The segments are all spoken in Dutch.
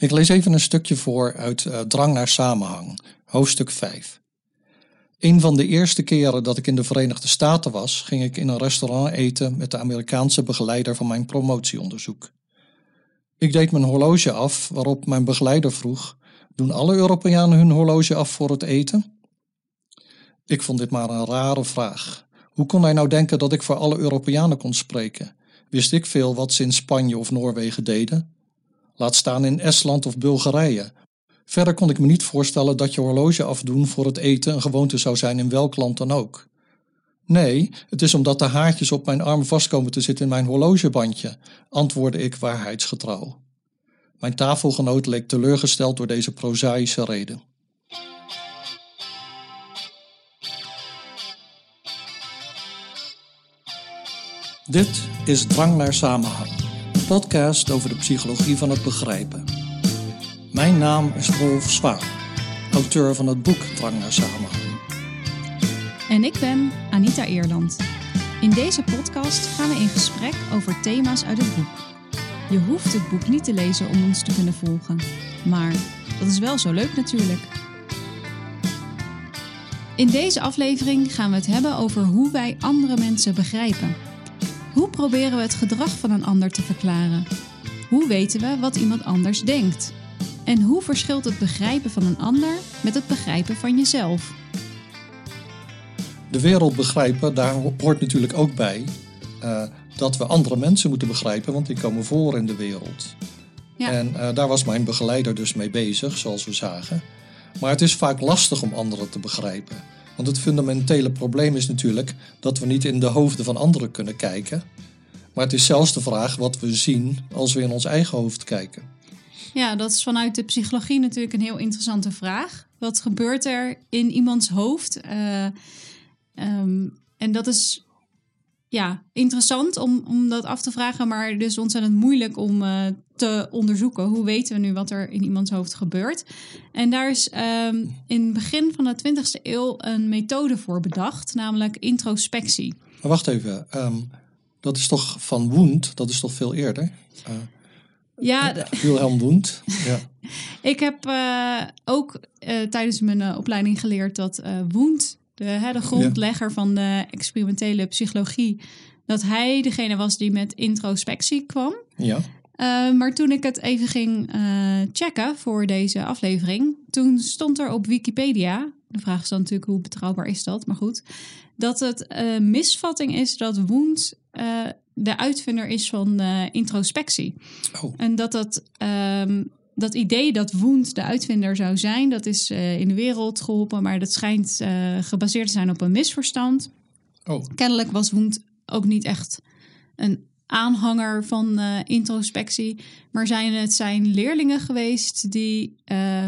Ik lees even een stukje voor uit uh, Drang naar Samenhang, hoofdstuk 5. Een van de eerste keren dat ik in de Verenigde Staten was, ging ik in een restaurant eten met de Amerikaanse begeleider van mijn promotieonderzoek. Ik deed mijn horloge af, waarop mijn begeleider vroeg: Doen alle Europeanen hun horloge af voor het eten? Ik vond dit maar een rare vraag. Hoe kon hij nou denken dat ik voor alle Europeanen kon spreken? Wist ik veel wat ze in Spanje of Noorwegen deden? Laat staan in Estland of Bulgarije. Verder kon ik me niet voorstellen dat je horloge afdoen voor het eten een gewoonte zou zijn in welk land dan ook. Nee, het is omdat de haartjes op mijn arm vastkomen te zitten in mijn horlogebandje, antwoordde ik waarheidsgetrouw. Mijn tafelgenoot leek teleurgesteld door deze prozaïsche reden. Dit is Drang naar Samenhang, podcast over de psychologie van het begrijpen. Mijn naam is Rolf Zwaan, auteur van het boek Drang naar Samenhang. En ik ben Anita Eerland. In deze podcast gaan we in gesprek over thema's uit het boek. Je hoeft het boek niet te lezen om ons te kunnen volgen, maar dat is wel zo leuk natuurlijk. In deze aflevering gaan we het hebben over hoe wij andere mensen begrijpen. Hoe proberen we het gedrag van een ander te verklaren? Hoe weten we wat iemand anders denkt? En hoe verschilt het begrijpen van een ander met het begrijpen van jezelf? De wereld begrijpen, daar hoort natuurlijk ook bij uh, dat we andere mensen moeten begrijpen, want die komen voor in de wereld. Ja. En uh, daar was mijn begeleider dus mee bezig, zoals we zagen. Maar het is vaak lastig om anderen te begrijpen. Want het fundamentele probleem is natuurlijk dat we niet in de hoofden van anderen kunnen kijken. Maar het is zelfs de vraag wat we zien als we in ons eigen hoofd kijken. Ja, dat is vanuit de psychologie natuurlijk een heel interessante vraag. Wat gebeurt er in iemands hoofd? Uh, um, en dat is ja, interessant om, om dat af te vragen, maar dus ontzettend moeilijk om uh, te onderzoeken. Hoe weten we nu wat er in iemands hoofd gebeurt? En daar is um, in het begin van de 20e eeuw een methode voor bedacht, namelijk introspectie. Maar wacht even, um, dat is toch van Wundt, dat is toch veel eerder? Uh, ja, Wilhelm Wundt. Ja. Ik heb uh, ook tijdens mijn opleiding geleerd dat Wundt de, hè, de grondlegger van de experimentele psychologie, dat hij degene was die met introspectie kwam. Ja. Uh, maar toen ik het even ging uh, checken voor deze aflevering, toen stond er op Wikipedia, de vraag is dan natuurlijk hoe betrouwbaar is dat, maar goed, dat het uh, misvatting is dat Wundt de uitvinder is van introspectie. Oh. En dat dat um, dat idee dat Wundt de uitvinder zou zijn, dat is uh, in de wereld geholpen, maar dat schijnt uh, gebaseerd te zijn op een misverstand. Oh. Kennelijk was Wundt ook niet echt een aanhanger van uh, introspectie, maar zijn het zijn leerlingen geweest die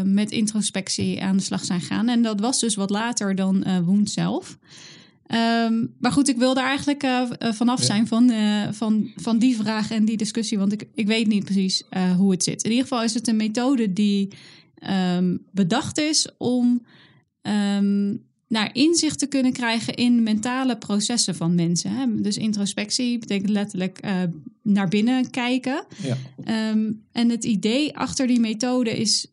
met introspectie aan de slag zijn gegaan. En dat was dus wat later dan Wundt zelf. Um, maar goed, ik wil daar eigenlijk uh, vanaf zijn van, uh, van, van die vraag en die discussie, want ik, ik weet niet precies uh, hoe het zit. In ieder geval is het een methode die um, bedacht is om um, naar inzicht te kunnen krijgen in mentale processen van mensen. Hè? Dus introspectie betekent letterlijk naar binnen kijken. Ja. en het idee achter die methode is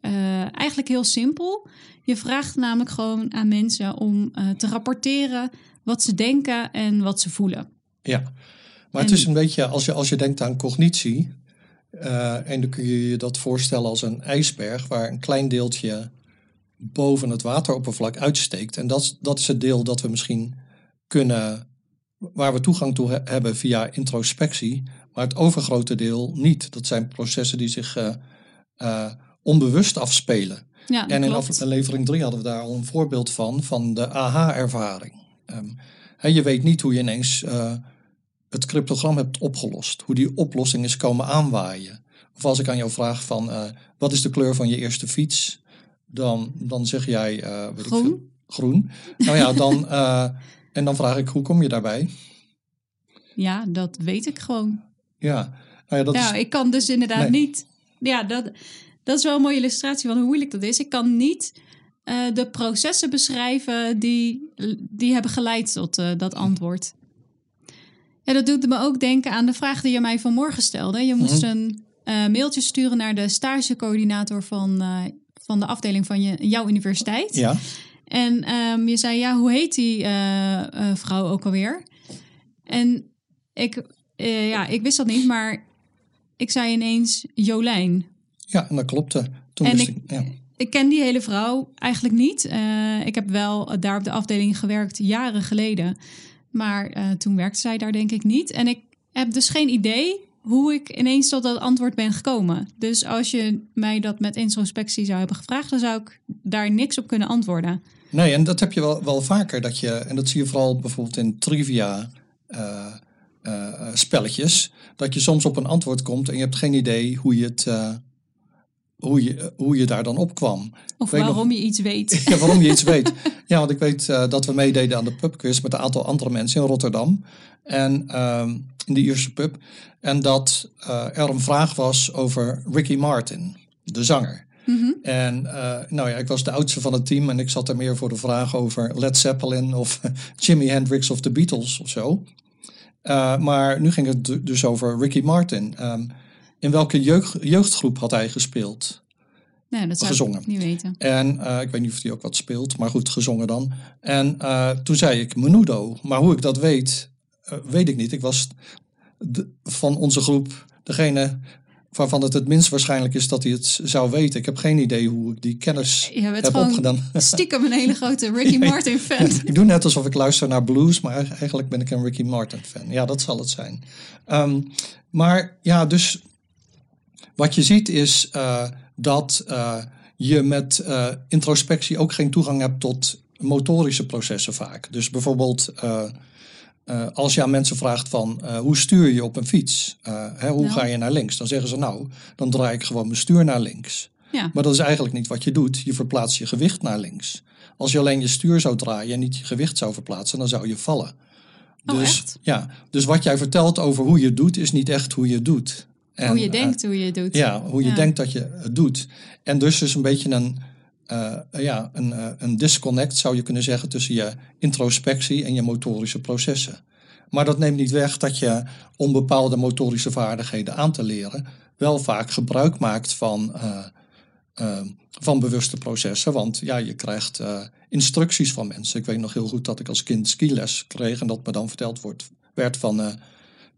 eigenlijk heel simpel. Je vraagt namelijk gewoon aan mensen om te rapporteren wat ze denken en wat ze voelen. Ja, maar het is een beetje als je, als je denkt aan cognitie. Uh, en dan kun je je dat voorstellen als een ijsberg waar een klein deeltje boven het wateroppervlak uitsteekt. En dat, dat is het deel dat we misschien kunnen, waar we toegang toe hebben via introspectie, maar het overgrote deel niet. Dat zijn processen die zich uh, uh, onbewust afspelen. Ja, en in aflevering 3 hadden we daar al een voorbeeld van, van de aha-ervaring. Um, je weet niet hoe je ineens uh, het cryptogram hebt opgelost. Hoe die oplossing is komen aanwaaien. Of als ik aan jou vraag van uh, wat is de kleur van je eerste fiets? Dan, dan zeg jij uh, weet groen. Ik veel, groen. Nou ja, dan, en dan vraag ik hoe kom je daarbij? Ja, dat weet ik gewoon. Ja, nou ja, dat nou, is... ik kan dus inderdaad nee. niet. Ja, dat, dat is wel een mooie illustratie van hoe moeilijk dat is. Ik kan niet uh, de processen beschrijven die, die hebben geleid tot uh, dat antwoord. Ja, dat doet me ook denken aan de vraag die je mij vanmorgen stelde. Je moest -hmm. een, eh, mailtjes sturen naar de stagecoördinator van, eh, van de afdeling van je, jouw universiteit. Ja, En ehm, je zei, ja, hoe heet die eh, eh, vrouw ook alweer? En ik, eh, ja, ik wist dat niet, maar ik zei ineens Jolijn. ja en dat klopte. Toen En wist ik- ik, ja. Ik ken die hele vrouw eigenlijk niet. Eh, ik heb wel daar op de afdeling gewerkt jaren geleden. Maar eh, toen werkte zij daar denk ik niet. En ik heb dus geen idee hoe ik ineens tot dat antwoord ben gekomen. Dus als je mij dat met introspectie zou hebben gevraagd... dan zou ik daar niks op kunnen antwoorden. Nee, en dat heb je wel, wel vaker. Dat je, en dat zie je vooral bijvoorbeeld in trivia eh, eh, eh, spelletjes. Dat je soms op een antwoord komt en je hebt geen idee hoe je, het, eh, hoe je, hoe je daar dan op kwam. Of nog- waarom je iets weet. Ja, waarom je iets weet. Ja, want ik weet eh, dat we meededen aan de pubquiz met een aantal andere mensen in Rotterdam. En ehm, in de Ierse pub. En dat eh, er een vraag was over Ricky Martin, de zanger. Mhm. En eh, nou ja, ik was de oudste van het team en ik zat er meer voor de vraag over Led Zeppelin of Jimi Hendrix of de Beatles of zo. Maar nu ging het du- dus over Ricky Martin. Ehm, in welke jeugd, jeugdgroep had hij gespeeld? Nee, dat zou Gezongen. ik niet weten. En eh, ik weet niet of hij ook wat speelt, maar goed, gezongen dan. En eh, toen zei ik Menudo. Maar hoe ik dat weet, eh, weet ik niet. Ik was de- van onze groep degene waarvan het het minst waarschijnlijk is dat hij het zou weten. Ik heb geen idee hoe ik die kennis heb opgedaan. stiekem een hele grote Ricky Martin fan. ik doe net alsof ik luister naar blues, maar eigenlijk ben ik een Ricky Martin fan. Ja, dat zal het zijn. Ehm, maar ja, dus wat je ziet is eh, dat eh, je met eh, introspectie ook geen toegang hebt tot motorische processen vaak. Dus bijvoorbeeld als je aan mensen vraagt van hoe stuur je op een fiets? Hè, hoe ga je naar links? Dan zeggen ze nou, dan draai ik gewoon mijn stuur naar links. Ja. Maar dat is eigenlijk niet wat je doet. Je verplaatst je gewicht naar links. Als je alleen je stuur zou draaien en niet je gewicht zou verplaatsen, dan zou je vallen. Oh, dus, echt? Ja, dus wat jij vertelt over hoe je doet, is niet echt hoe je doet. En, hoe je eh, denkt hoe je het doet. ja, hoe je Ja. denkt dat je het doet. En dus is een beetje een, eh, ja, een, eh, een disconnect, zou je kunnen zeggen, tussen je introspectie en je motorische processen. Maar dat neemt niet weg dat je om bepaalde motorische vaardigheden aan te leren, wel vaak gebruik maakt van, van bewuste processen. Want ja, je krijgt instructies van mensen. Ik weet nog heel goed dat ik als kind skiles kreeg en dat me dan verteld wordt, werd van.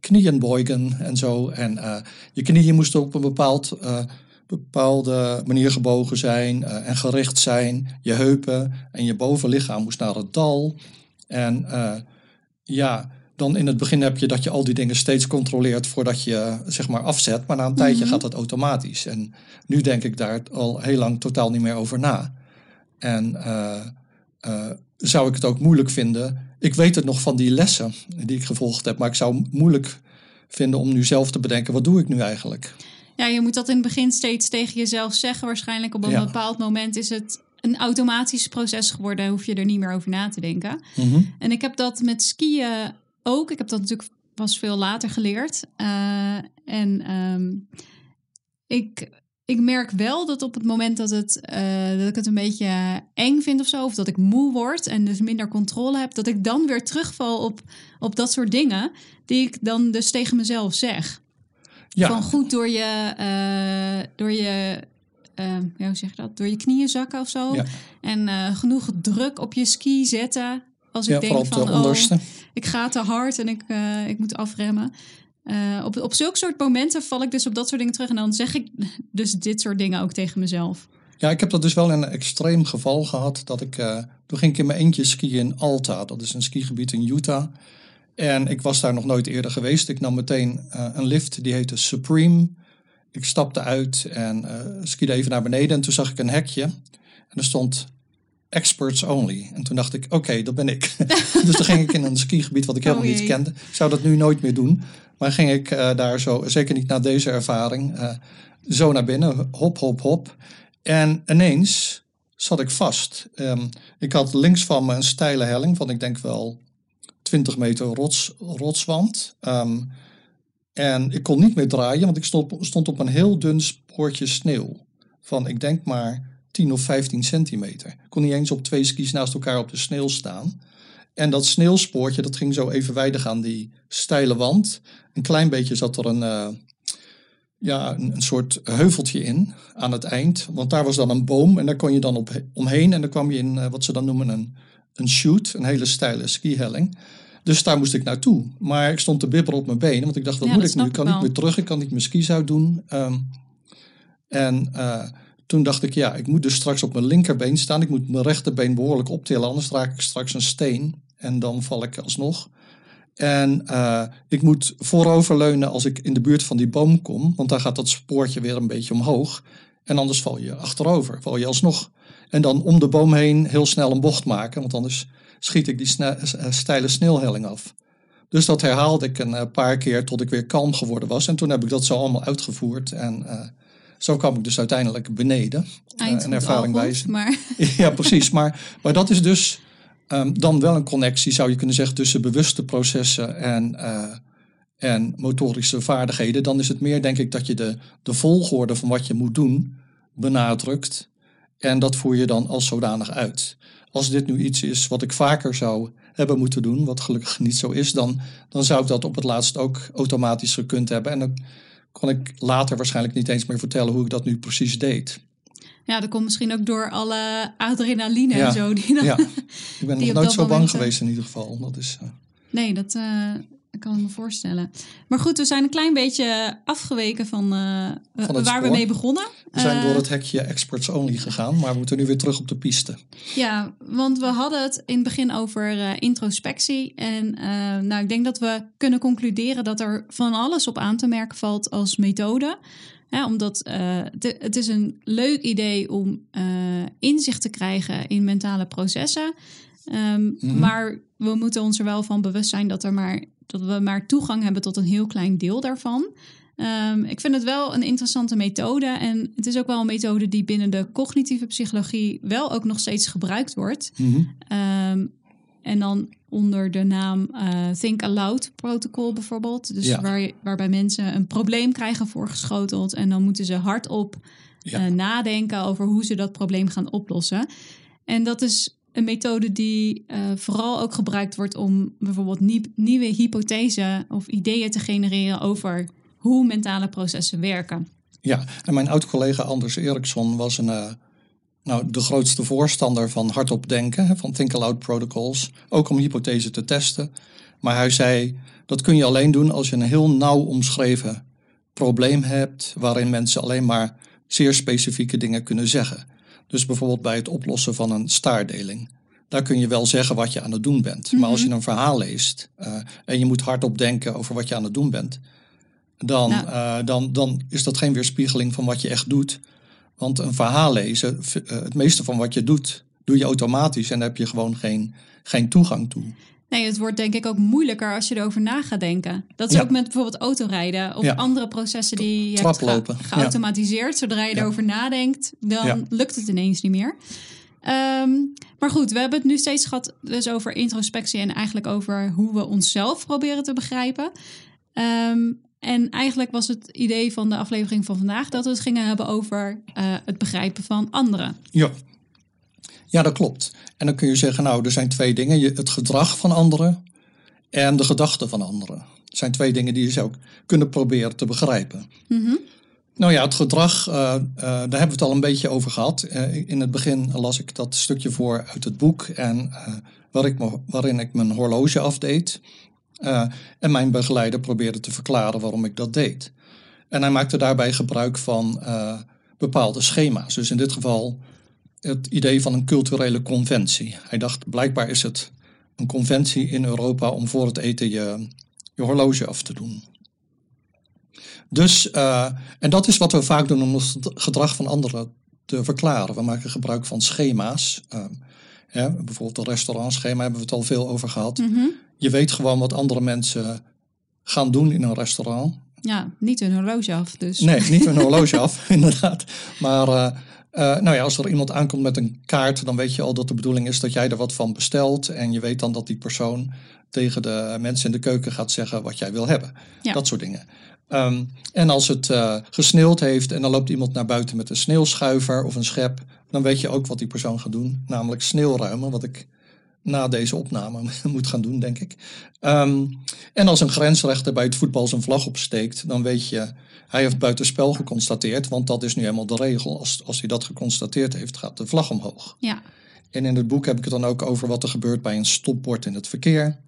Knieën beugen en zo. En eh, je knieën moesten op een bepaald, eh, bepaalde manier gebogen zijn eh, en gericht zijn. Je heupen en je bovenlichaam moest naar het dal. En ja, dan in het begin heb je dat je al die dingen steeds controleert voordat je zeg maar afzet. Maar na een tijdje gaat dat automatisch. En nu denk ik daar al heel lang totaal niet meer over na. En zou ik het ook moeilijk vinden. Ik weet het nog van die lessen die ik gevolgd heb, maar ik zou moeilijk vinden om nu zelf te bedenken: wat doe ik nu eigenlijk? Ja, je moet dat in het begin steeds tegen jezelf zeggen. Waarschijnlijk op een Ja. bepaald moment is het een automatisch proces geworden. Hoef je er niet meer over na te denken. Mhm. En ik heb dat met skiën ook. Ik heb dat natuurlijk pas veel later geleerd. Eh, en ehm, ik, ik merk wel dat op het moment dat, het, eh, dat ik het een beetje eng vind of zo, of dat ik moe word en dus minder controle heb, dat ik dan weer terugval op, op dat soort dingen die ik dan dus tegen mezelf zeg. Ja, Van goed door je, eh, door je eh, ja, hoe zeg je dat? Door je knieën zakken of zo. Ja. En eh, genoeg druk op je ski zetten. Als ik ja denk van, de oh, onderste. ik ga te hard en ik, ik moet afremmen. Eh, op, op zulke soort momenten val ik dus op dat soort dingen terug. En dan zeg ik dus dit soort dingen ook tegen mezelf. Ja, ik heb dat dus wel in een extreem geval gehad. Dat ik, eh, toen ging ik in mijn eentje skiën in Alta. Dat is een skigebied in Utah. En ik was daar nog nooit eerder geweest. Ik nam meteen eh, een lift, die heette Supreme. Ik stapte uit en skiede even naar beneden. En toen zag ik een hekje. En er stond experts only. En toen dacht ik, oké, dat ben ik. dus toen ging ik in een skigebied wat ik helemaal Oh niet kende. Ik zou dat nu nooit meer doen. Maar ging ik eh, daar zo, zeker niet na deze ervaring, eh, zo naar binnen. Hop, hop, hop. En ineens zat ik vast. Ehm, ik had links van me een steile helling van ik denk wel 20 meter rots, rotswand. Ehm, en ik kon niet meer draaien, want ik stond, stond op een heel dun spoortje sneeuw. Van ik denk maar 10 of 15 centimeter. Ik kon niet eens op twee skis naast elkaar op de sneeuw staan. En dat sneeuwspoortje dat ging zo evenwijdig aan die steile wand. Een klein beetje zat er een, eh, ja, een, een, soort heuveltje in aan het eind. Want daar was dan een boom en daar kon je dan op, omheen. En dan kwam je in eh, wat ze dan noemen een, een shoot, een hele steile skihelling. Dus daar moest ik naartoe. Maar ik stond te bibberen op mijn benen, want ik dacht, wat moet ik nu? Ik kan niet meer terug, ik kan niet mijn skis uitdoen. Um, en uh, toen dacht ik, ja, ik moet dus straks op mijn linkerbeen staan. Ik moet mijn rechterbeen behoorlijk optillen, anders raak ik straks een steen. En dan val ik alsnog. En uh, ik moet vooroverleunen als ik in de buurt van die boom kom, want daar gaat dat spoortje weer een beetje omhoog. En anders val je achterover, val je alsnog. En dan om de boom heen heel snel een bocht maken, want anders schiet ik die eh, steile sneeuwhelling af. Dus dat herhaalde ik een eh, paar keer tot ik weer kalm geworden was. En toen heb ik dat zo allemaal uitgevoerd. En zo kwam ik dus uiteindelijk beneden. Eind uh, ervaring wijze. Maar... ja, precies. Maar, maar dat is dus um, dan wel een connectie, zou je kunnen zeggen, tussen bewuste processen en, uh, en motorische vaardigheden. Dan is het meer, denk ik, dat je de, de volgorde van wat je moet doen benadrukt. En dat voer je dan als zodanig uit. Als dit nu iets is wat ik vaker zou hebben moeten doen, wat gelukkig niet zo is, dan, dan zou ik dat op het laatst ook automatisch gekund hebben. En dan kon ik later waarschijnlijk niet eens meer vertellen hoe ik dat nu precies deed. Ja, dat komt misschien ook door alle adrenaline en zo. Die dan, ja, ik ben nog nooit zo bang geweest in ieder geval. Dat is, uh... Nee, dat uh, kan ik me voorstellen. Maar goed, we zijn een klein beetje afgeweken van, uh, van waar we mee begonnen. We zijn door het hekje experts only gegaan, maar we moeten nu weer terug op de piste. Ja, want we hadden het in het begin over introspectie. En nou, ik denk dat we kunnen concluderen dat er van alles op aan te merken valt als methode omdat uh, het is een leuk idee om inzicht te krijgen in mentale processen. Um, mm-hmm. Maar we moeten ons er wel van bewust zijn dat, er maar, dat we maar toegang hebben tot een heel klein deel daarvan. Um, ik vind het wel een interessante methode. En het is ook wel een methode die binnen de cognitieve psychologie wel ook nog steeds gebruikt wordt. Mm-hmm. Um, en dan onder de naam uh, Think Aloud protocol bijvoorbeeld. Dus waar, waarbij mensen een probleem krijgen voorgeschoteld en dan moeten ze hardop ja. uh, nadenken over hoe ze dat probleem gaan oplossen. En dat is een methode die uh, vooral ook gebruikt wordt om bijvoorbeeld nieuwe hypothesen of ideeën te genereren over hoe mentale processen werken. Ja, en mijn oud-collega Anders Eriksson was een nou, de grootste voorstander van hardop denken, van Think Aloud Protocols, ook om hypothesen te testen. Maar hij zei, dat kun je alleen doen als je een heel nauw omschreven probleem hebt, waarin mensen alleen maar zeer specifieke dingen kunnen zeggen. Dus bijvoorbeeld bij het oplossen van een staardeling. Daar kun je wel zeggen wat je aan het doen bent. Maar als je mhm. een verhaal leest uh, en je moet hardop denken over wat je aan het doen bent, dan, nou. uh, dan, dan is dat geen weerspiegeling van wat je echt doet. Want een verhaal lezen, eh, het meeste van wat je doet, doe je automatisch en daar heb je gewoon geen, geen toegang toe. Nee, het wordt denk ik ook moeilijker als je erover na gaat denken. Dat is ook met bijvoorbeeld autorijden of andere processen die je hebt geautomatiseerd. Zodra je erover nadenkt, dan lukt het ineens niet meer. Ehm, maar goed, we hebben het nu steeds gehad dus over introspectie en eigenlijk over hoe we onszelf proberen te begrijpen. Um, en eigenlijk was het idee van de aflevering van vandaag dat we het gingen hebben over uh, het begrijpen van anderen. Ja. Ja, dat klopt. En dan kun je zeggen, nou, er zijn twee dingen: het gedrag van anderen en de gedachten van anderen. Het zijn twee dingen die je zou kunnen proberen te begrijpen. Mm Nou ja, het gedrag, uh, uh, daar hebben we het al een beetje over gehad. in het begin las ik dat stukje voor uit het boek en waar ik me, waarin ik mijn horloge afdeed. En mijn begeleider probeerde te verklaren waarom ik dat deed. En hij maakte daarbij gebruik van bepaalde schema's. Dus in dit geval het idee van een culturele conventie. Hij dacht, blijkbaar is het een conventie in Europa om voor het eten je, je horloge af te doen. Dus, uh, en dat is wat we vaak doen om het gedrag van anderen te verklaren. We maken gebruik van schema's. Ja, bijvoorbeeld het restaurantschema hebben we het al veel over gehad. Mm je weet gewoon wat andere mensen gaan doen in een restaurant. Ja, niet hun horloge af dus. Nee, niet hun horloge af, inderdaad. Maar uh, uh, nou ja, als er iemand aankomt met een kaart, dan weet je al dat de bedoeling is dat jij er wat van bestelt. En je weet dan dat die persoon tegen de mensen in de keuken gaat zeggen wat jij wil hebben. Ja. Dat soort dingen. Um, en als het uh, gesneeuwd heeft en dan loopt iemand naar buiten met een sneeuwschuiver of een schep, dan weet je ook wat die persoon gaat doen, namelijk sneeuwruimen, wat ik na deze opname moet gaan doen, denk ik. Ehm, en als een grensrechter bij het voetbal zijn vlag opsteekt, dan weet je, hij heeft buitenspel geconstateerd, want dat is nu helemaal de regel. Als, als hij dat geconstateerd heeft, gaat de vlag omhoog. Ja. En in het boek heb ik het dan ook over wat er gebeurt bij een stopbord in het verkeer.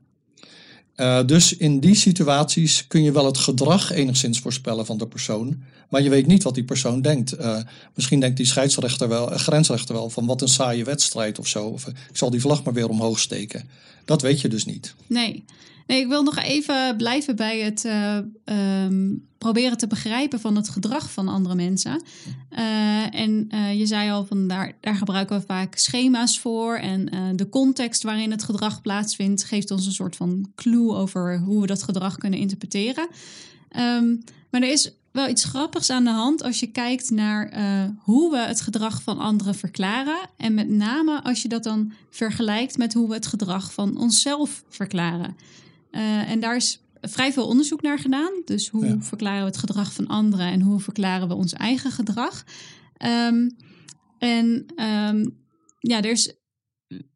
Uh, dus in die situaties kun je wel het gedrag enigszins voorspellen van de persoon, maar je weet niet wat die persoon denkt. Uh, misschien denkt die scheidsrechter wel, uh, grensrechter wel van wat een saaie wedstrijd of zo. Of ik zal die vlag maar weer omhoog steken. Dat weet je dus niet. Nee. Nee, ik wil nog even blijven bij het uh, um, proberen te begrijpen van het gedrag van andere mensen. Uh, en uh, je zei al, van daar, daar gebruiken we vaak schema's voor. En de context waarin het gedrag plaatsvindt, geeft ons een soort van clue over hoe we dat gedrag kunnen interpreteren. Um, maar er is wel iets grappigs aan de hand als je kijkt naar hoe we het gedrag van anderen verklaren. En met name als je dat dan vergelijkt met hoe we het gedrag van onszelf verklaren. Uh, en daar is vrij veel onderzoek naar gedaan. Dus hoe ja. verklaren we het gedrag van anderen en hoe verklaren we ons eigen gedrag. Um, en um, ja, er is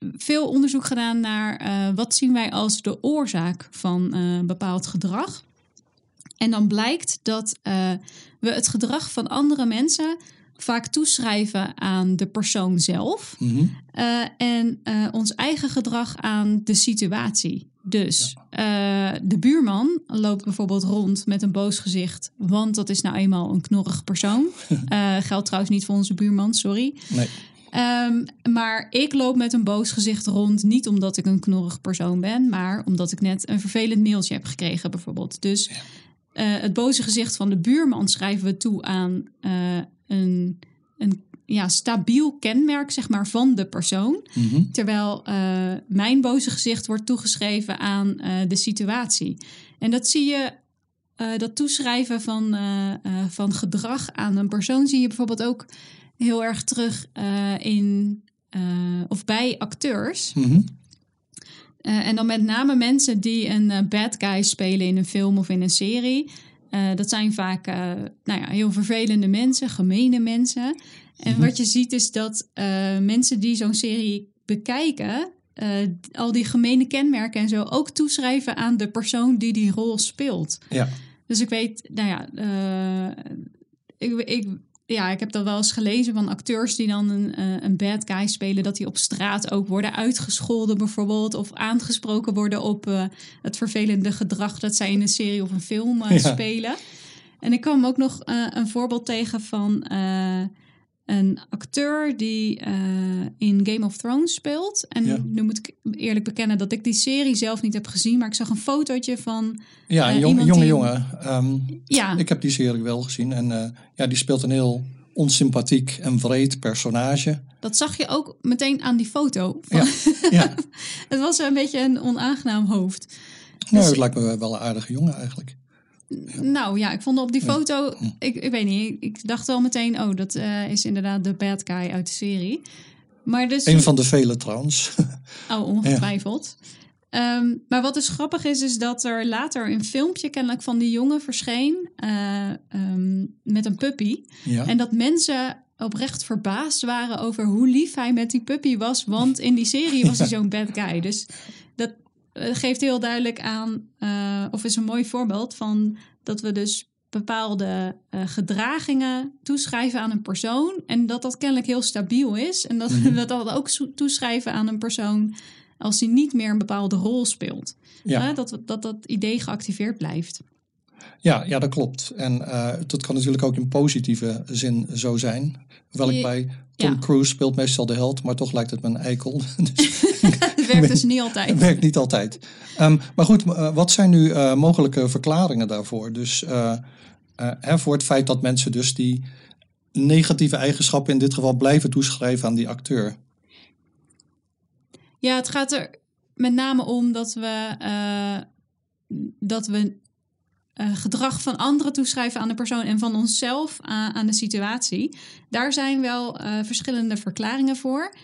veel onderzoek gedaan naar uh, wat zien wij als de oorzaak van bepaald gedrag. En dan blijkt dat uh, we het gedrag van andere mensen vaak toeschrijven aan de persoon zelf. Mm -hmm. uh, en uh, ons eigen gedrag aan de situatie. Dus ja. de buurman loopt bijvoorbeeld rond met een boos gezicht, want dat is nou eenmaal een knorrig persoon. geldt trouwens niet voor onze buurman, sorry. Nee. Um, maar ik loop met een boos gezicht rond, niet omdat ik een knorrig persoon ben, maar omdat ik net een vervelend mailtje heb gekregen, bijvoorbeeld. Dus ja. Uh, het boze gezicht van de buurman schrijven we toe aan een, een ja, stabiel kenmerk zeg maar, van de persoon. Mm -hmm. Terwijl uh, mijn boze gezicht wordt toegeschreven aan de situatie. En dat zie je, dat toeschrijven van, van gedrag aan een persoon, zie je bijvoorbeeld ook heel erg terug in of bij acteurs. Mm -hmm. Uh, en dan met name mensen die een bad guy spelen in een film of in een serie. Dat zijn vaak nou ja, heel vervelende mensen, gemene mensen. En mm-hmm. wat je ziet is dat mensen die zo'n serie bekijken, al die gemene kenmerken en zo ook toeschrijven aan de persoon die die rol speelt. Ja. Dus ik weet, nou ja, ik, ik ja, ik heb dat wel eens gelezen van acteurs die dan een, een bad guy spelen, dat die op straat ook worden uitgescholden bijvoorbeeld, of aangesproken worden op uh, het vervelende gedrag dat zij in een serie of een film ja. spelen. En ik kwam ook nog een voorbeeld tegen van een acteur die in Game of Thrones speelt. En ja. nu moet ik eerlijk bekennen dat ik die serie zelf niet heb gezien, maar ik zag een fotootje van. Ja, een jong, jonge die... jongen. Um, ja. Ik heb die serie wel gezien en ja, die speelt een heel onsympathiek en vreed personage. Dat zag je ook meteen aan die foto. Van... Ja, ja. het was een beetje een onaangenaam hoofd. Nou, dus... het lijkt me wel een aardige jongen eigenlijk. Nou ja, ik vond op die foto, ik, ik weet niet, ik dacht wel meteen, oh, dat uh, is inderdaad de bad guy uit de serie. Maar dus... Een van de vele trouwens. Oh, ongetwijfeld. Ja. Um, maar wat dus grappig is, is dat er later een filmpje kennelijk van die jongen verscheen uh, um, met een puppy. Ja. En dat mensen oprecht verbaasd waren over hoe lief hij met die puppy was. Want in die serie was hij zo'n bad guy. Dus geeft heel duidelijk aan, uh, of is een mooi voorbeeld van dat we dus bepaalde uh, gedragingen toeschrijven aan een persoon. En dat dat kennelijk heel stabiel is. En dat mm -hmm. we dat ook toeschrijven aan een persoon als hij niet meer een bepaalde rol speelt. Ja. Uh, dat, dat dat idee geactiveerd blijft. Ja, ja, dat klopt. En uh, dat kan natuurlijk ook in positieve zin zo zijn. Hoewel ik bij Tom ja. Cruise speelt meestal de held, maar toch lijkt het me een eikel. dus, het werkt dus niet altijd. Het werkt niet altijd. Um, maar goed, uh, wat zijn nu uh, mogelijke verklaringen daarvoor? Dus voor het feit dat mensen dus die negatieve eigenschappen in dit geval blijven toeschrijven aan die acteur. Ja, het gaat er met name om dat we, dat we uh, gedrag van anderen toeschrijven aan de persoon en van onszelf aan, aan de situatie. Daar zijn wel uh, verschillende verklaringen voor.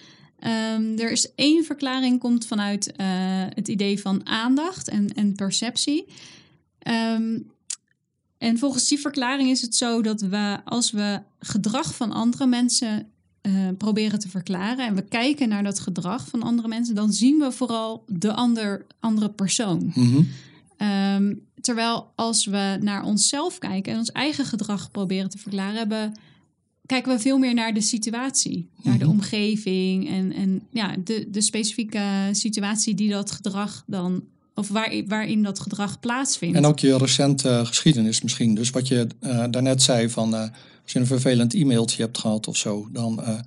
Um, er is één verklaring komt vanuit uh, het idee van aandacht en, en perceptie. Um, en volgens die verklaring is het zo dat we als we gedrag van andere mensen eh, proberen te verklaren en we kijken naar dat gedrag van andere mensen, dan zien we vooral de ander, andere persoon. Mhm. Ehm, terwijl als we naar onszelf kijken en ons eigen gedrag proberen te verklaren, hebben, kijken we veel meer naar de situatie, naar de Mhm. omgeving en, en ja, de, de specifieke situatie die dat gedrag dan, of waar, waarin dat gedrag plaatsvindt. En ook je recente geschiedenis misschien. Dus wat je eh, daarnet zei van eh, als je een vervelend e-mailtje hebt gehad of zo, dan, eh,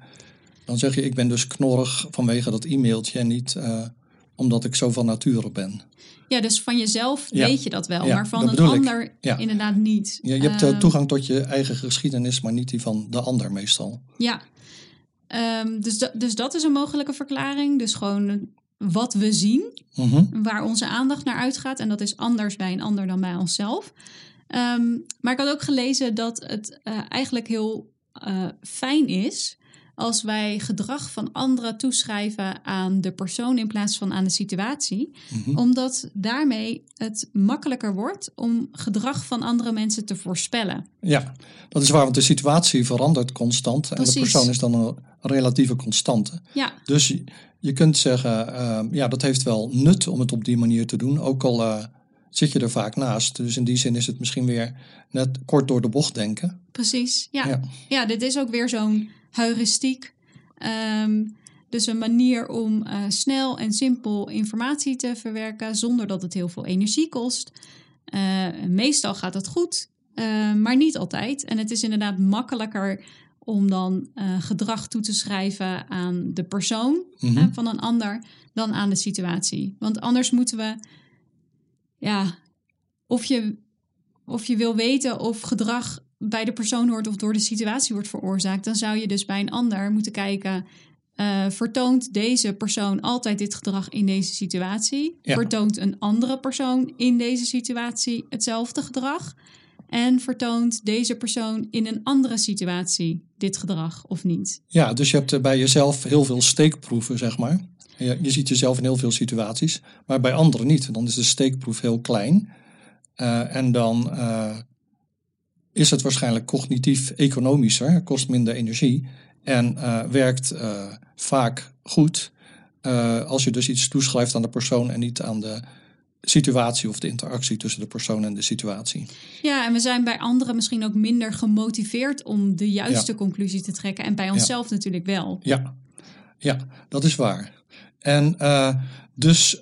dan zeg je ik ben dus knorrig vanwege dat e-mailtje en niet eh, omdat ik zo van nature ben. Ja, dus van jezelf Ja. weet je dat wel, Ja, maar van een ander Ja. inderdaad niet. Je, je hebt eh, Ehm, toegang tot je eigen geschiedenis, maar niet die van de ander meestal. Ja, Ehm, dus, da- dus dat is een mogelijke verklaring. Dus gewoon wat we zien, Mhm. waar onze aandacht naar uitgaat. En dat is anders bij een ander dan bij onszelf. Ehm, maar ik had ook gelezen dat het eh, eigenlijk heel eh, fijn is als wij gedrag van anderen toeschrijven aan de persoon in plaats van aan de situatie. Mhm. Omdat daarmee het makkelijker wordt om gedrag van andere mensen te voorspellen. Ja, dat is waar, want de situatie verandert constant en de persoon is dan een relatieve constante. Ja, Dus je, je kunt zeggen, eh, ja, dat heeft wel nut om het op die manier te doen, ook al eh, zit je er vaak naast. Dus in die zin is het misschien weer net kort door de bocht denken. precies. Ja, Ja. ja. dit is ook weer zo'n heuristiek. Ehm, dus een manier om eh, snel en simpel informatie te verwerken zonder dat het heel veel energie kost. Eh, meestal gaat het goed, eh, maar niet altijd. En het is inderdaad makkelijker om dan gedrag toe te schrijven aan de persoon Mhm. van een ander dan aan de situatie. Want anders moeten we, ja, of je, of je wil weten of gedrag bij de persoon hoort of door de situatie wordt veroorzaakt, dan zou je dus bij een ander moeten kijken. eh, vertoont deze persoon altijd dit gedrag in deze situatie? Ja. Vertoont een andere persoon in deze situatie hetzelfde gedrag? En vertoont deze persoon in een andere situatie dit gedrag of niet? Ja, dus je hebt eh, bij jezelf heel veel steekproeven, zeg maar. Je, je ziet jezelf in heel veel situaties, maar bij anderen niet. Dan is de steekproef heel klein. Eh, en dan is het waarschijnlijk cognitief economischer, kost minder energie en eh, werkt eh, vaak goed eh, als je dus iets toeschrijft aan de persoon en niet aan de situatie of de interactie tussen de persoon en de situatie. Ja, en we zijn bij anderen misschien ook minder gemotiveerd om de juiste conclusie te trekken. En bij onszelf natuurlijk wel. Ja, ja dat is waar. En dus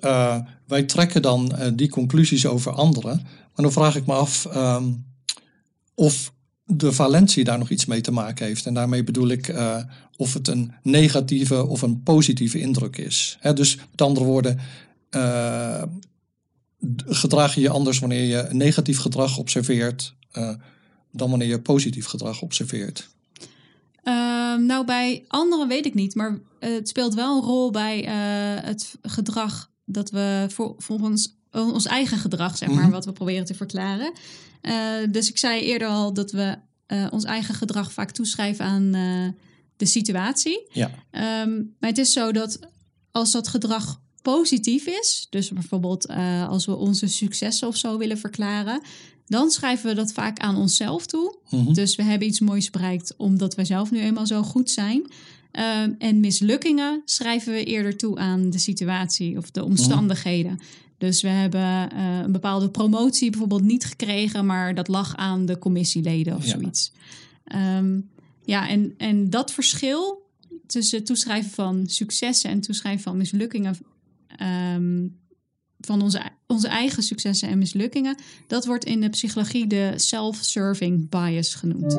wij trekken dan die conclusies over anderen. Maar dan vraag ik me af ehm, of de valentie daar nog iets mee te maken heeft. En daarmee bedoel ik eh, of het een negatieve of een positieve indruk is. Dus met andere woorden, eh, gedraag je je anders wanneer je negatief gedrag observeert eh, dan wanneer je positief gedrag observeert. Ehm, nou, bij anderen weet ik niet. Maar het speelt wel een rol bij het gedrag dat we volgens ons eigen gedrag, zeg maar, Mhm. wat we proberen te verklaren. Eh, dus ik zei eerder al dat we eh, ons eigen gedrag vaak toeschrijven aan eh, de situatie. Ja. Ehm, maar het is zo dat als dat gedrag positief is, dus bijvoorbeeld eh, als we onze successen of zo willen verklaren, dan schrijven we dat vaak aan onszelf toe. Mhm. Dus we hebben iets moois bereikt omdat wij zelf nu eenmaal zo goed zijn. Ehm, en mislukkingen schrijven we eerder toe aan de situatie of de omstandigheden. Dus we hebben eh, een bepaalde promotie bijvoorbeeld niet gekregen, maar dat lag aan de commissieleden of Ja. zoiets. Ehm, ja, en, en dat verschil tussen het toeschrijven van successen en toeschrijven van mislukkingen, ehm, van onze, onze eigen successen en mislukkingen, dat wordt in de psychologie de self-serving bias genoemd.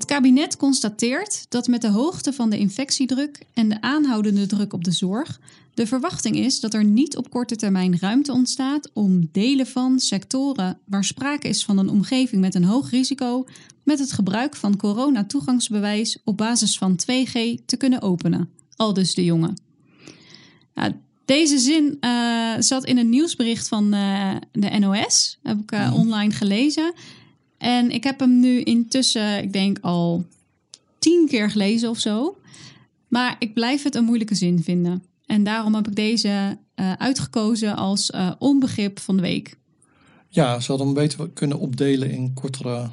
Het kabinet constateert dat met de hoogte van de infectiedruk en de aanhoudende druk op de zorg de verwachting is dat er niet op korte termijn ruimte ontstaat om delen van sectoren waar sprake is van een omgeving met een hoog risico met het gebruik van corona-toegangsbewijs op basis van 2G te kunnen openen. Aldus de jongen. Deze zin eh, zat in een nieuwsbericht van eh, de NOS. Heb ik eh, online gelezen. En ik heb hem nu intussen, ik denk al tien keer gelezen of zo. Maar ik blijf het een moeilijke zin vinden. En daarom heb ik deze eh, uitgekozen als eh, onbegrip van de week. Ja, ze hadden hem beter kunnen opdelen in kortere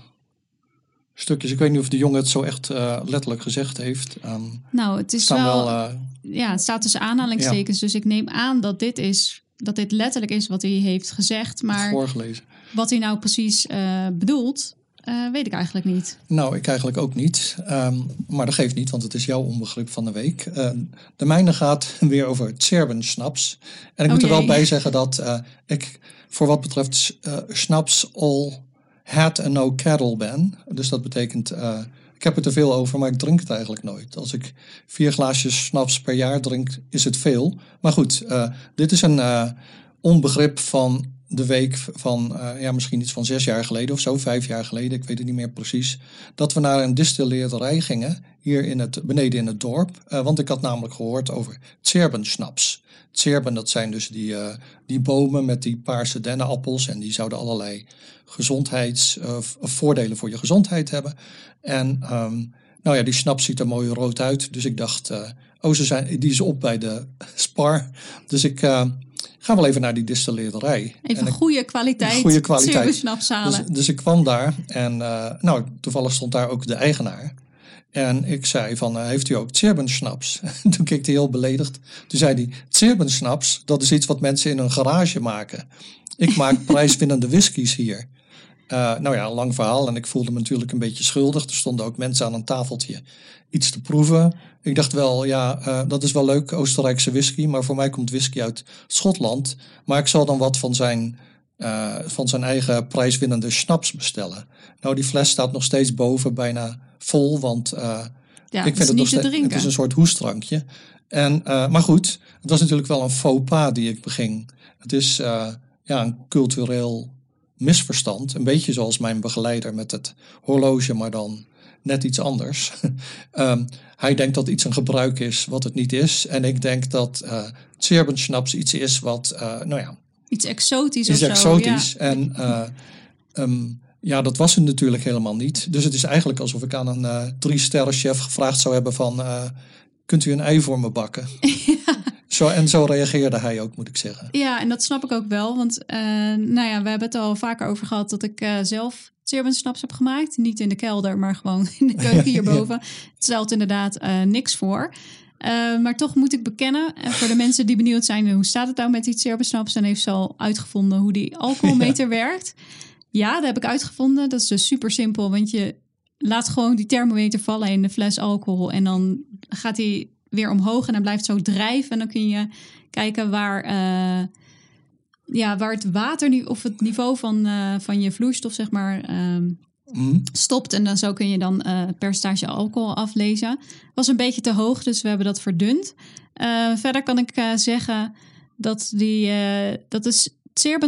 stukjes. Ik weet niet of de jongen het zo echt uh, letterlijk gezegd heeft. Um, nou, het is wel... wel ja, het staat tussen aanhalingstekens. Ja. Dus ik neem aan dat dit is... Dat dit letterlijk is wat hij heeft gezegd. Maar voorgelezen. Wat hij nou precies uh, bedoelt, uh, weet ik eigenlijk niet. Nou, ik eigenlijk ook niet. Um, maar dat geeft niet, want het is jouw onbegrip van de week. Uh, de mijne gaat weer over snaps. En ik oh moet er jee. wel bij zeggen dat uh, ik voor wat betreft snaps all had and no cattle ben. Dus dat betekent, ik heb het er veel over, maar ik drink het eigenlijk nooit. Als ik vier glaasjes snaps per jaar drink, is het veel. Maar goed, dit is een onbegrip van de week van, uh, ja, misschien iets van zes jaar geleden of zo, vijf jaar geleden, ik weet het niet meer precies, dat we naar een distilleerderij gingen, hier in het, beneden in het dorp. Uh, want ik had namelijk gehoord over Tserben-snaps. Tserben, dat zijn dus die, uh, die bomen met die paarse dennenappels en die zouden allerlei gezondheidsvoordelen voor je gezondheid hebben. En um, nou ja, die snaps ziet er mooi rood uit, dus ik dacht, oh, ze zijn, die is op bij de Spar. Dus ik ga wel even naar die distilleerderij. Even goede kwaliteit, goede kwaliteit. Dus, dus, ik kwam daar en uh, nou, toevallig stond daar ook de eigenaar. En ik zei van, uh, heeft u ook Tserbensnaps? Toen keek hij heel beledigd. Toen zei hij, Tserbensnaps, dat is iets wat mensen in een garage maken. Ik maak prijswinnende whiskies hier. Uh, nou ja, een lang verhaal en ik voelde me natuurlijk een beetje schuldig. Er stonden ook mensen aan een tafeltje iets te proeven. Ik dacht wel, ja, uh, dat is wel leuk, Oostenrijkse whisky, maar voor mij komt whisky uit Schotland. Maar ik zal dan wat van zijn, uh, van zijn eigen prijswinnende schnaps bestellen. Nou, die fles staat nog steeds boven, bijna vol, want ja, ik vind het nog steeds, het is een soort hoestrankje. En, maar goed, het was natuurlijk wel een faux pas die ik beging. Het is ja, een cultureel misverstand. Een beetje zoals mijn begeleider met het horloge, maar dan net iets anders. um, hij denkt dat iets een gebruik is wat het niet is. En ik denk dat uh, Serbenschnaps iets is wat, uh, nou ja... Iets exotisch iets of exotisch. zo. Ja. En uh, um, ja, dat was het natuurlijk helemaal niet. Dus het is eigenlijk alsof ik aan een uh, drie sterren chef gevraagd zou hebben van... Kunt u een ei voor me bakken? Ja. Zo, en zo reageerde hij ook, moet ik zeggen. Ja, en dat snap ik ook wel. Want uh, nou ja, we hebben het al vaker over gehad dat ik uh, zelf snaps heb gemaakt. Niet in de kelder, maar gewoon in de keuken hierboven. ja. Het stelt inderdaad uh, niks voor. Uh, maar toch moet ik bekennen, en voor de mensen die benieuwd zijn, hoe staat het nou met die snaps? En heeft ze al uitgevonden hoe die alcoholmeter ja. werkt. Ja, dat heb ik uitgevonden. Dat is dus super simpel, want je laat gewoon die thermometer vallen in de fles alcohol. En dan gaat hij weer omhoog en dan blijft zo drijven. En dan kun je kijken waar, uh, ja, waar het water nu of het niveau van, uh, van je vloeistof, zeg maar, um, mm. stopt. En dan zo kun je dan uh, percentage alcohol aflezen. Was een beetje te hoog, dus we hebben dat verdund. Verder kan ik zeggen dat die dat is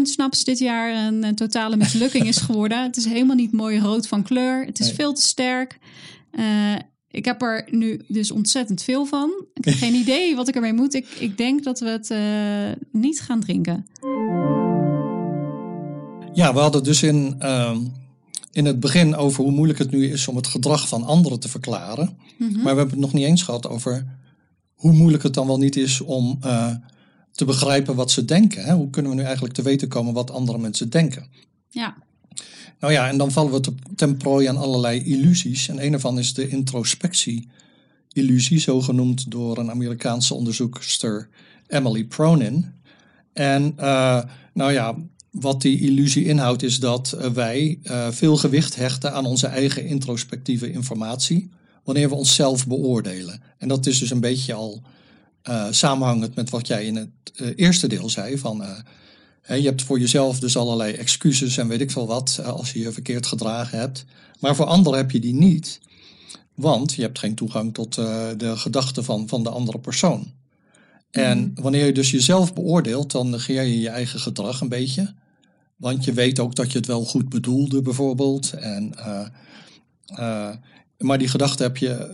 Snaps dit jaar een, een, totale mislukking is geworden. Het is helemaal niet mooi rood van kleur. Het is nee. veel te sterk. Uh, ik heb er nu dus ontzettend veel van. Ik heb geen idee wat ik ermee moet. Ik, ik denk dat we het uh, niet gaan drinken. Ja, we hadden dus in, uh, in het begin over hoe moeilijk het nu is om het gedrag van anderen te verklaren. Mhm. Mm -hmm. Maar we hebben het nog niet eens gehad over hoe moeilijk het dan wel niet is om uh, te begrijpen wat ze denken. Hè? Hoe kunnen we nu eigenlijk te weten komen wat andere mensen denken? Ja. Nou ja, en dan vallen we ten prooi aan allerlei illusies. En een ervan is de introspectie-illusie, zo genoemd door een Amerikaanse onderzoekster Emily Pronin. En uh, nou ja, wat die illusie inhoudt is dat uh, wij uh, veel gewicht hechten aan onze eigen introspectieve informatie wanneer we onszelf beoordelen. En dat is dus een beetje al samenhangend met wat jij in het eerste deel zei van je hebt voor jezelf dus allerlei excuses en weet ik veel wat als je je verkeerd gedragen hebt. Maar voor anderen heb je die niet, want je hebt geen toegang tot uh, de gedachten van, van de andere persoon. En mm. wanneer je dus jezelf beoordeelt, dan negeer je je eigen gedrag een beetje. Want je weet ook dat je het wel goed bedoelde, bijvoorbeeld. En, uh, uh, maar die gedachten heb je,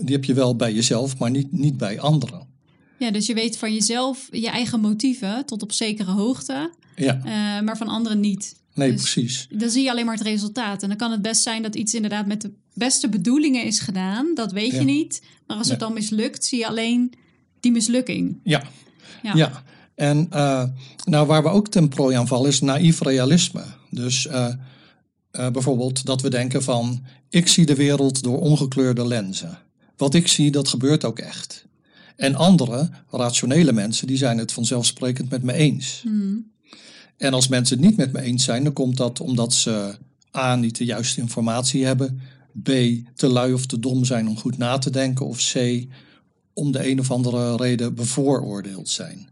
die heb je wel bij jezelf, maar niet, niet bij anderen. Ja, dus je weet van jezelf je eigen motieven tot op zekere hoogte, ja. uh, maar van anderen niet. Nee, dus precies. Dan zie je alleen maar het resultaat. En dan kan het best zijn dat iets inderdaad met de beste bedoelingen is gedaan. Dat weet ja. je niet. Maar als het dan mislukt, zie je alleen die mislukking. Ja, Ja. ja. En uh, nou, waar we ook ten prooi aan vallen is naïef realisme. Dus uh, eh, bijvoorbeeld dat we denken van ik zie de wereld door ongekleurde lenzen. Wat ik zie, dat gebeurt ook echt. En andere, rationele mensen, die zijn het vanzelfsprekend met me eens. Hmm. En als mensen het niet met me eens zijn, dan komt dat omdat ze A. niet de juiste informatie hebben, B. te lui of te dom zijn om goed na te denken, of C. om de een of andere reden bevooroordeeld zijn.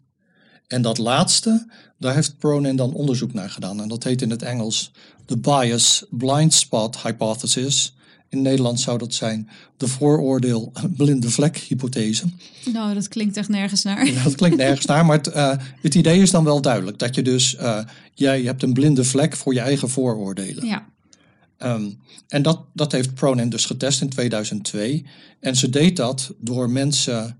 En dat laatste, daar heeft Pronin dan onderzoek naar gedaan. En dat heet in het Engels de Bias Blind Spot Hypothesis. In Nederland zou dat zijn de vooroordeel blinde vlek hypothese. Nou, dat klinkt echt nergens naar. Ja, dat klinkt nergens naar, maar het, uh, het, idee is dan wel duidelijk. Dat je dus, uh, jij hebt een blinde vlek voor je eigen vooroordelen. Ja. Um, en dat, dat heeft Pronin dus getest in 2002. En ze deed dat door mensen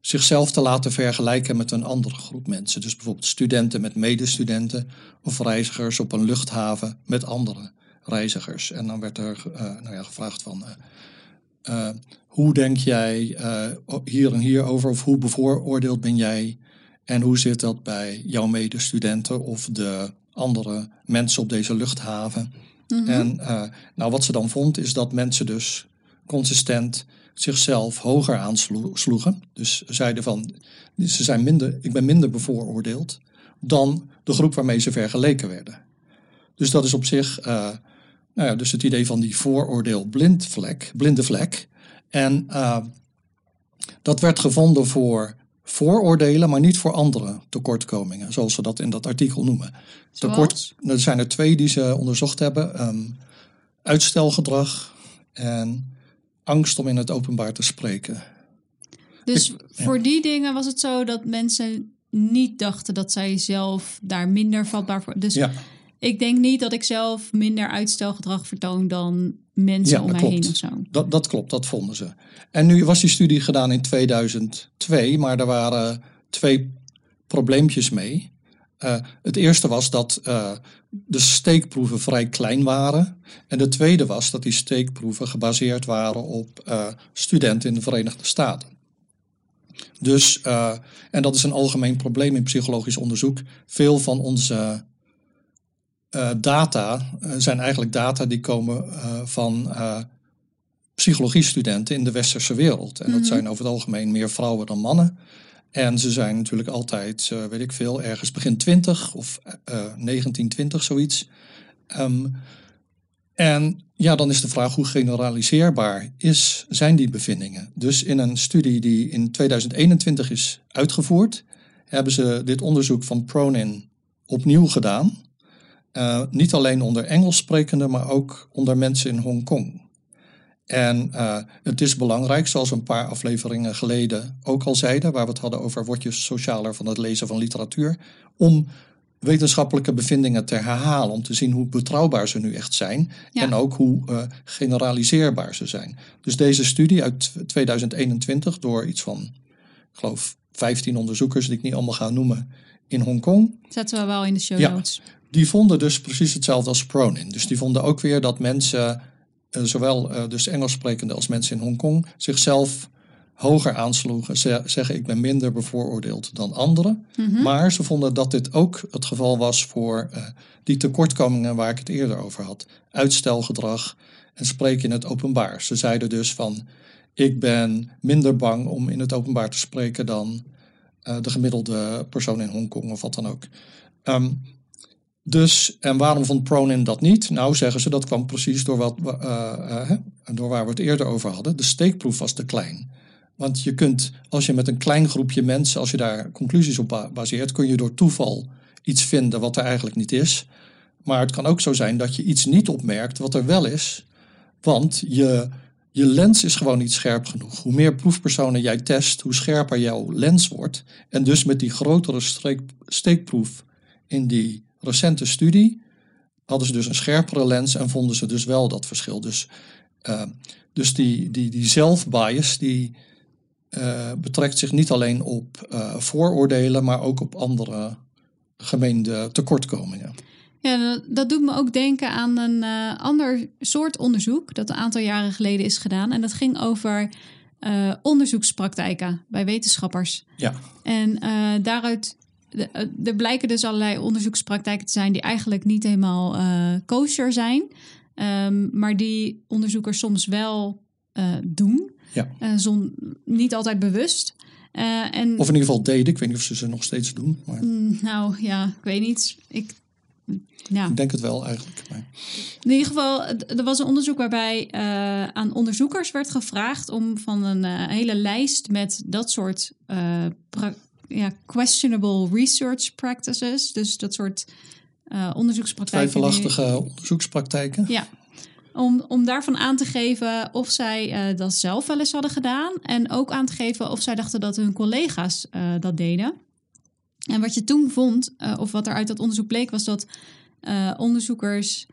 zichzelf te laten vergelijken met een andere groep mensen. Dus bijvoorbeeld studenten met medestudenten of reizigers op een luchthaven met andere reizigers. En dan werd er uh, nou ja, gevraagd van. Uh, hoe denk jij hier en hier over? Of hoe bevooroordeeld ben jij? En hoe zit dat bij jouw medestudenten of de andere mensen op deze luchthaven? Mm-hmm. En nou, wat ze dan vond, is dat mensen dus consistent zichzelf hoger aansloegen. Dus zeiden van, ze zijn minder, ik ben minder bevooroordeeld dan de groep waarmee ze vergeleken werden. Dus dat is op zich, uh, nou ja, dus het idee van die vooroordeel blindvlek, blinde vlek. En uh, dat werd gevonden voor vooroordelen, maar niet voor andere tekortkomingen, zoals ze dat in dat artikel noemen. Tekort, er zijn er twee die ze onderzocht hebben: um, uitstelgedrag en angst om in het openbaar te spreken. Dus ik, voor die dingen was het zo dat mensen niet dachten dat zij zelf daar minder vatbaar voor. Dus ja. Ik denk niet dat ik zelf minder uitstelgedrag vertoon dan mensen ja, om mij klopt. heen of zo. Dat, dat klopt, dat vonden ze. En nu was die studie gedaan in 2002, maar er waren twee probleempjes mee. Uh, het eerste was dat uh, de steekproeven vrij klein waren. En de tweede was dat die steekproeven gebaseerd waren op uh, studenten in de Verenigde Staten. Dus, en dat is een algemeen probleem in psychologisch onderzoek. Veel van onze data zijn eigenlijk data die komen van psychologiestudenten in de westerse wereld. En dat Mhm. zijn over het algemeen meer vrouwen dan mannen. En ze zijn natuurlijk altijd, uh, weet ik veel, ergens begin 20 of uh, 1920, zoiets. Um, en ja, dan is de vraag hoe generaliseerbaar is, zijn die bevindingen? Dus in een studie die in 2021 is uitgevoerd, hebben ze dit onderzoek van Pronin opnieuw gedaan. Uh, niet alleen onder Engels sprekenden, maar ook onder mensen in Hongkong. En uh, het is belangrijk, zoals we een paar afleveringen geleden ook al zeiden, waar we het hadden over word je socialer van het lezen van literatuur, om wetenschappelijke bevindingen te herhalen, om te zien hoe betrouwbaar ze nu echt zijn Ja. en ook hoe uh, generaliseerbaar ze zijn. Dus deze studie uit 2021 door iets van, ik geloof, 15 onderzoekers die ik niet allemaal ga noemen in Hongkong, Zetten we wel in de show Ja. Die vonden dus precies hetzelfde als Pronin. Dus die vonden ook weer dat mensen, uh, zowel uh, dus Engels sprekende als mensen in Hongkong, zichzelf hoger aansloegen. Ze zeggen ik ben minder bevooroordeeld dan anderen. Mhm. Maar ze vonden dat dit ook het geval was voor uh, die tekortkomingen waar ik het eerder over had. Uitstelgedrag en spreken in het openbaar. Ze zeiden dus van ik ben minder bang om in het openbaar te spreken dan uh, de gemiddelde persoon in Hongkong of wat dan ook. Um, dus, en waarom vond Pronin dat niet? Nou, zeggen ze, dat kwam precies door, wat, uh, uh, door waar we het eerder over hadden. De steekproef was te klein. Want je kunt, als je met een klein groepje mensen, als je daar conclusies op baseert, kun je door toeval iets vinden wat er eigenlijk niet is. Maar het kan ook zo zijn dat je iets niet opmerkt wat er wel is. Want je, je lens is gewoon niet scherp genoeg. Hoe meer proefpersonen jij test, hoe scherper jouw lens wordt. En dus met die grotere steekproef in die recente studie hadden ze dus een scherpere lens en vonden ze dus wel dat verschil. Dus, uh, dus die, die, die zelfbias die uh, betrekt zich niet alleen op uh, vooroordelen, maar ook op andere gemeende tekortkomingen. Ja, dat, doet me ook denken aan een ander soort onderzoek dat een aantal jaren geleden is gedaan. En dat ging over onderzoekspraktijken bij wetenschappers. Ja. En daaruit er blijken dus allerlei onderzoekspraktijken te zijn die eigenlijk niet helemaal uh, kosher zijn. Ehm, maar die onderzoekers soms wel eh, doen. Ja. Eh, zon, niet altijd bewust. Eh, en, Of in ieder geval deden. Ik weet niet of ze ze nog steeds doen. Maar Mm, nou ja, ik weet niet. Ik, ja. ik denk het wel eigenlijk. Maar, In ieder geval, er was een onderzoek waarbij eh, aan onderzoekers werd gevraagd om van een eh, hele lijst met dat soort eh, pra- ja, questionable research practices, dus dat soort eh onderzoekspraktijken. twijfelachtige onderzoekspraktijken. Ja. Om, om daarvan aan te geven of zij eh, dat zelf wel eens hadden gedaan. En ook aan te geven of zij dachten dat hun collega's eh, dat deden. En wat je toen vond, of wat er uit dat onderzoek bleek, was dat onderzoekers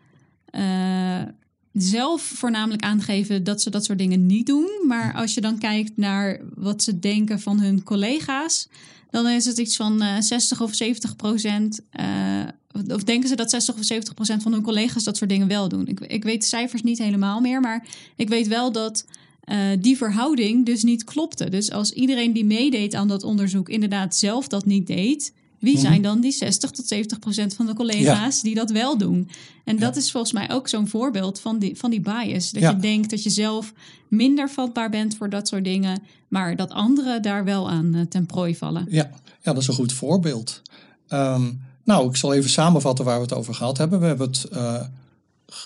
zelf voornamelijk aangeven dat ze dat soort dingen niet doen. Maar als je dan kijkt naar wat ze denken van hun collega's, dan is het iets van eh 60 of 70 procent. eh, of denken ze dat 60 of 70 procent van hun collega's dat soort dingen wel doen? Ik, ik weet de cijfers niet helemaal meer, maar ik weet wel dat eh, die verhouding dus niet klopte. Dus als iedereen die meedeed aan dat onderzoek inderdaad zelf dat niet deed, wie Mhm. zijn dan die 60 tot 70 procent van de collega's die dat wel doen? En dat is volgens mij ook zo'n voorbeeld van die, van die bias. Dat Ja. je denkt dat je zelf minder vatbaar bent voor dat soort dingen, maar dat anderen daar wel aan eh, ten prooi vallen. Ja, ja, dat is een goed voorbeeld. Ehm, nou, ik zal even samenvatten waar we het over gehad hebben. We hebben het eh,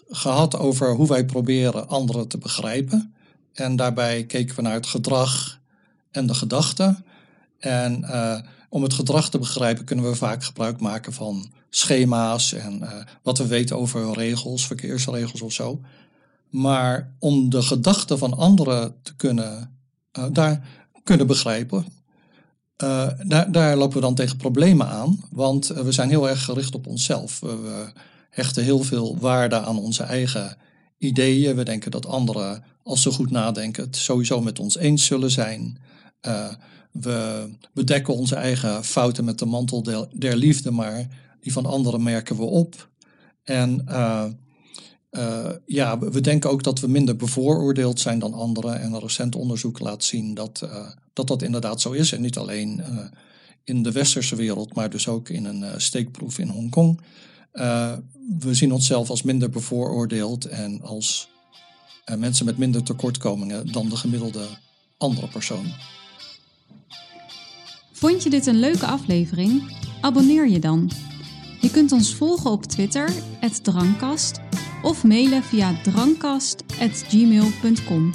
gehad over hoe wij proberen anderen te begrijpen. En daarbij keken we naar het gedrag en de gedachten. En eh, om het gedrag te begrijpen kunnen we vaak gebruik maken van schema's en eh, wat we weten over regels, verkeersregels of zo. Maar om de gedachten van anderen te kunnen, eh, daar kunnen begrijpen, eh, daar, daar lopen we dan tegen problemen aan, want we zijn heel erg gericht op onszelf. We hechten heel veel waarde aan onze eigen ideeën. We denken dat anderen, als ze goed nadenken, het sowieso met ons eens zullen zijn. We bedekken onze eigen fouten met de mantel der, liefde, maar die van anderen merken we op. En eh, eh, ja, we denken ook dat we minder bevooroordeeld zijn dan anderen. En een recent onderzoek laat zien dat eh, dat, dat inderdaad zo is. En niet alleen in de westerse wereld, maar dus ook in een steekproef in Hongkong. We zien onszelf als minder bevooroordeeld en als mensen met minder tekortkomingen dan de gemiddelde andere persoon. Vond je dit een leuke aflevering? Abonneer je dan. Je kunt ons volgen op Twitter, @drangkast, of mailen via drangkast@gmail.com.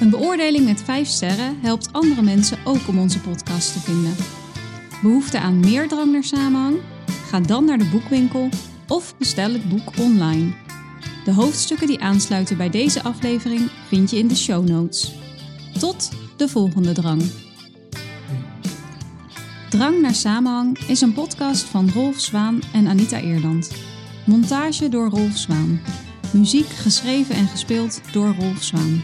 Een beoordeling met 5 sterren helpt andere mensen ook om onze podcast te vinden. Behoefte aan meer drang naar samenhang? Ga dan naar de boekwinkel of bestel het boek online. De hoofdstukken die aansluiten bij deze aflevering vind je in de show notes. Tot de volgende drang. Drang naar Samenhang is een podcast van Rolf Zwaan en Anita Eerland. Montage door Rolf Zwaan. Muziek geschreven en gespeeld door Rolf Zwaan.